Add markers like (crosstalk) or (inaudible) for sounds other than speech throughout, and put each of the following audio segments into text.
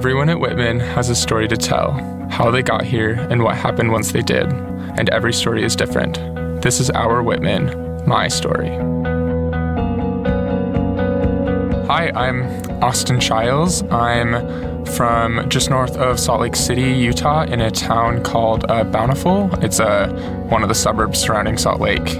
Everyone at Whitman has a story to tell how they got here and what happened once they did. And every story is different. This is Our Whitman, my story. Hi, I'm Austin Chiles. I'm from just north of Salt Lake City, Utah, in a town called uh, Bountiful. It's uh, one of the suburbs surrounding Salt Lake.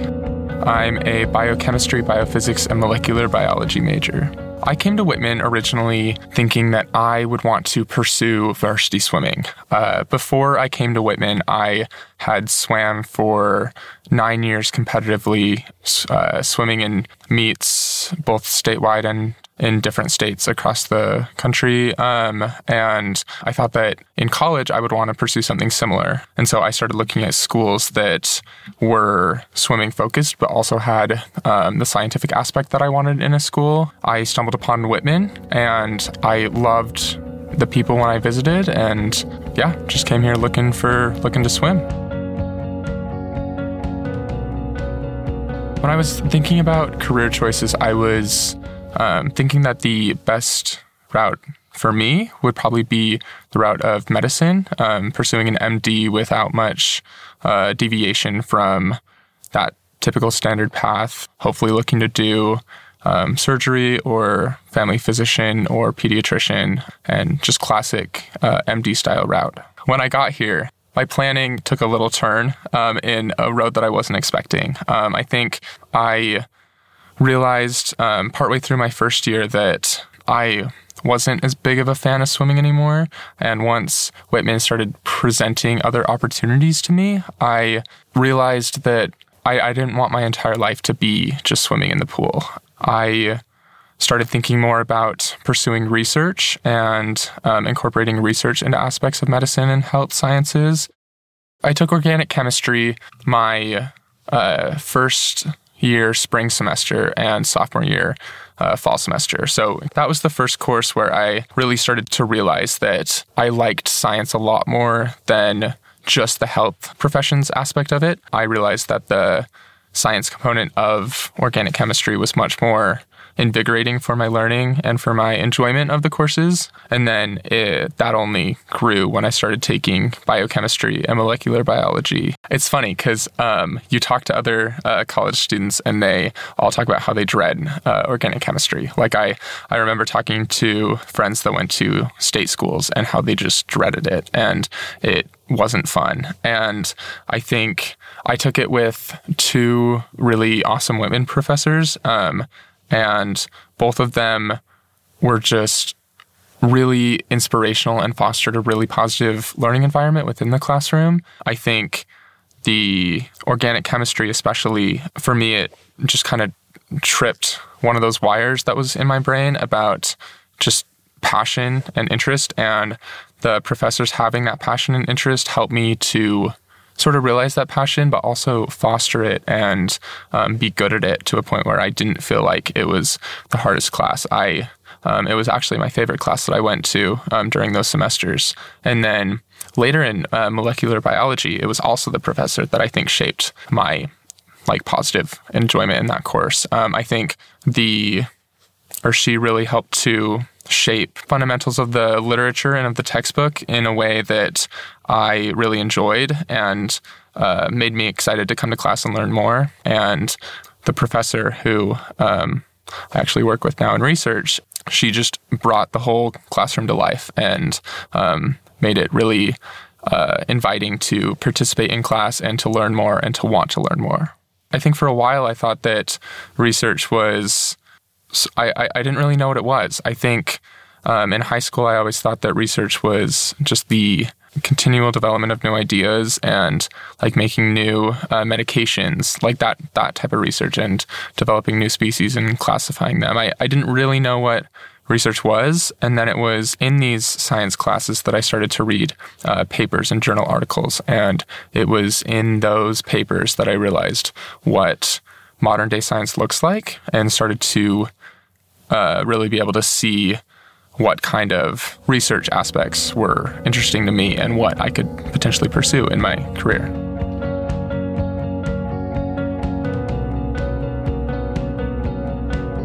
I'm a biochemistry, biophysics, and molecular biology major. I came to Whitman originally thinking that I would want to pursue varsity swimming. Uh, before I came to Whitman, I had swam for nine years competitively, uh, swimming in meets both statewide and in different states across the country. Um, and I thought that in college I would want to pursue something similar. And so I started looking at schools that were swimming focused, but also had um, the scientific aspect that I wanted in a school. I stumbled upon Whitman and I loved the people when I visited and yeah, just came here looking for looking to swim. When I was thinking about career choices, I was um, thinking that the best route for me would probably be the route of medicine, um, pursuing an MD without much uh, deviation from that typical standard path, hopefully looking to do um, surgery or family physician or pediatrician and just classic uh, MD style route. When I got here, my planning took a little turn um, in a road that I wasn't expecting. Um, I think I realized um, partway through my first year that I wasn't as big of a fan of swimming anymore. And once Whitman started presenting other opportunities to me, I realized that I, I didn't want my entire life to be just swimming in the pool. I started thinking more about pursuing research and um, incorporating research into aspects of medicine and health sciences. I took organic chemistry my uh, first year spring semester and sophomore year uh, fall semester. So that was the first course where I really started to realize that I liked science a lot more than just the health professions aspect of it. I realized that the science component of organic chemistry was much more invigorating for my learning and for my enjoyment of the courses. And then it, that only grew when I started taking biochemistry and molecular biology. It's funny because um, you talk to other uh, college students and they all talk about how they dread uh, organic chemistry. Like I, I remember talking to friends that went to state schools and how they just dreaded it and it wasn't fun. And I think I took it with two really awesome women professors. Um, and both of them were just really inspirational and fostered a really positive learning environment within the classroom. I think the organic chemistry, especially for me, it just kind of tripped one of those wires that was in my brain about just passion and interest. And the professors having that passion and interest helped me to sort of realize that passion, but also foster it and um, be good at it to a point where I didn't feel like it was the hardest class. I um, it was actually my favorite class that I went to um, during those semesters. And then later in uh, molecular biology, it was also the professor that I think shaped my like positive enjoyment in that course. Um, I think the or she really helped to shape fundamentals of the literature and of the textbook in a way that I really enjoyed and uh, made me excited to come to class and learn more. And the professor who um, I actually work with now in research, she just brought the whole classroom to life and um, made it really uh, inviting to participate in class and to learn more and to want to learn more. I think for a while I thought that research was I, I, I didn't really know what it was. I think um, in high school, I always thought that research was just the continual development of new ideas and like making new uh, medications, like that that type of research, and developing new species and classifying them. I, I didn't really know what research was, and then it was in these science classes that I started to read uh, papers and journal articles, and it was in those papers that I realized what modern day science looks like, and started to uh, really be able to see what kind of research aspects were interesting to me and what I could potentially pursue in my career.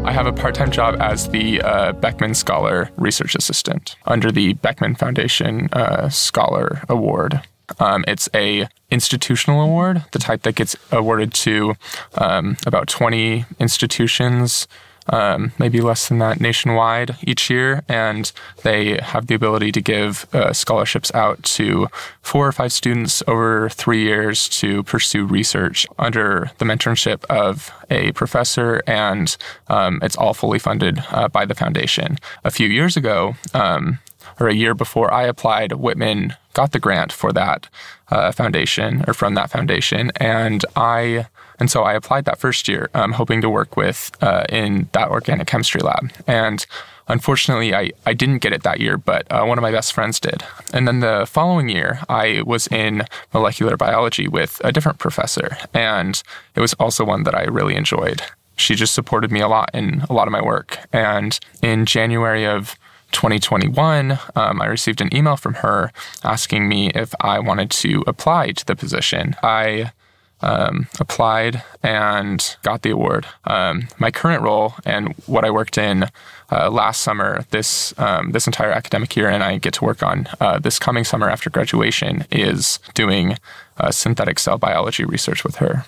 I have a part time job as the uh, Beckman Scholar Research Assistant under the Beckman Foundation uh, Scholar Award. Um, it's a institutional award, the type that gets awarded to um, about 20 institutions um, maybe less than that nationwide each year, and they have the ability to give uh, scholarships out to four or five students over three years to pursue research under the mentorship of a professor, and um, it's all fully funded uh, by the foundation. A few years ago, um, or a year before I applied, Whitman got the grant for that uh, foundation or from that foundation, and I and so I applied that first year, um, hoping to work with uh, in that organic chemistry lab. And unfortunately, I, I didn't get it that year, but uh, one of my best friends did. And then the following year, I was in molecular biology with a different professor. And it was also one that I really enjoyed. She just supported me a lot in a lot of my work. And in January of 2021, um, I received an email from her asking me if I wanted to apply to the position. I um, applied and got the award. Um, my current role and what I worked in uh, last summer, this um, this entire academic year, and I get to work on uh, this coming summer after graduation, is doing uh, synthetic cell biology research with her.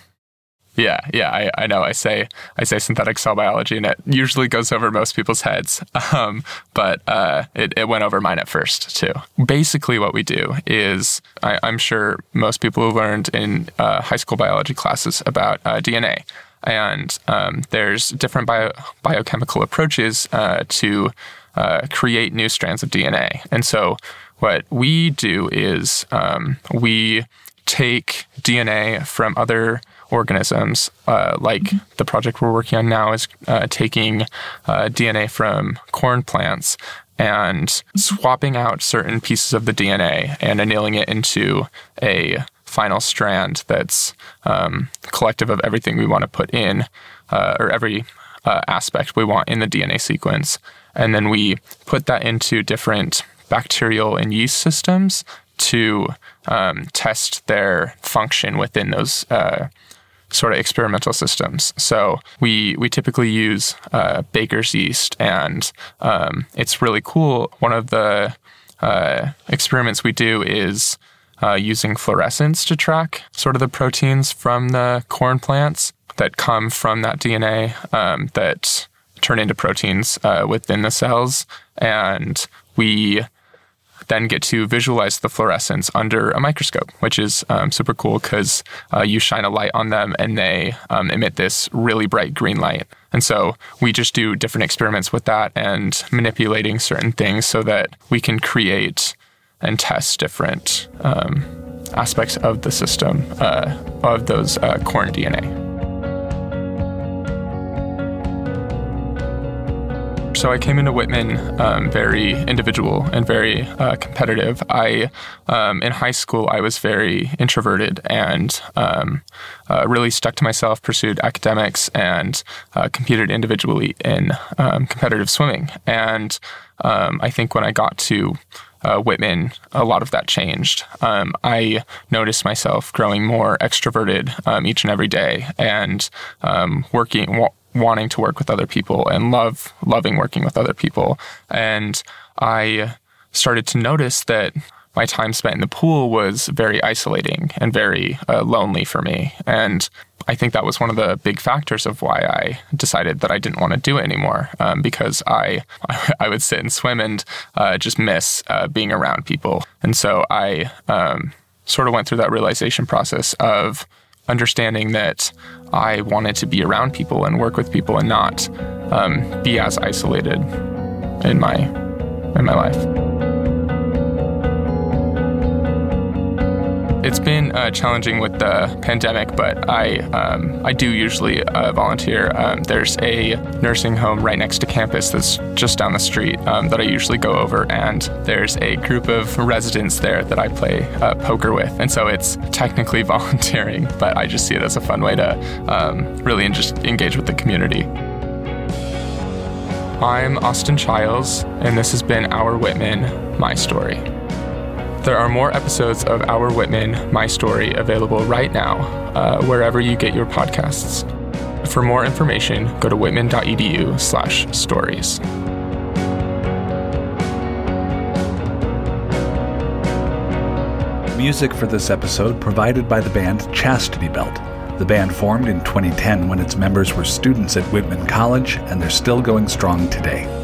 Yeah, yeah, I, I know. I say I say synthetic cell biology, and it usually goes over most people's heads. (laughs) Um, but uh, it, it went over mine at first too. Basically, what we do is I, am sure most people have learned in uh, high school biology classes about uh, DNA, and um, there's different bio, biochemical approaches uh, to uh, create new strands of DNA. And so, what we do is um, we take DNA from other organisms. Uh, like mm-hmm. the project we're working on now is uh, taking uh, DNA from corn plants and swapping out certain pieces of the DNA and annealing it into a final strand that's um, collective of everything we want to put in, uh, or every uh, aspect we want in the DNA sequence. And then we put that into different bacterial and yeast systems to um, test their function within those uh, sort of experimental systems. So we we typically use uh, baker's yeast, and um, it's really cool. One of the uh, experiments we do is uh, using fluorescence to track sort of the proteins from the corn plants that come from that DNA um, that turn into proteins uh, within the cells, and we then get to visualize the fluorescence under a microscope, which is um, super cool because uh, you shine a light on them and they um, emit this really bright green light. And so we just do different experiments with that and manipulating certain things so that we can create and test different um, aspects of the system uh, of those uh, corn DNA. So I came into Whitman um, very individual and very uh, competitive. I, um, in high school, I was very introverted and um, uh, really stuck to myself, pursued academics, and uh, competed individually in um, competitive swimming. And um, I think when I got to uh, Whitman, a lot of that changed. Um, I noticed myself growing more extroverted um, each and every day and um, working, wanting to work with other people and love loving working with other people. And I started to notice that my time spent in the pool was very isolating and very uh, lonely for me. And I think that was one of the big factors of why I decided that I didn't want to do it anymore um, because I (laughs) I would sit and swim and uh, just miss uh, being around people. And so I um, sort of went through that realization process of understanding that I wanted to be around people and work with people and not um, be as isolated in my in my life. It's been uh, challenging with the pandemic, but I um, I do usually uh, volunteer. Um, there's a nursing home right next to campus that's just down the street um, that I usually go over, and there's a group of residents there that I play uh, poker with, and so it's technically (laughs) volunteering, but I just see it as a fun way to um, really just engage with the community. I'm Austin Chiles, and this has been Our Whitman, My Story. There are more episodes of Our Whitman, My Story available right now, uh, wherever you get your podcasts. For more information, go to whitman.edu slash stories. Music for this episode provided by the band Chastity Belt. The band formed in 2010 when its members were students at Whitman College, and they're still going strong today.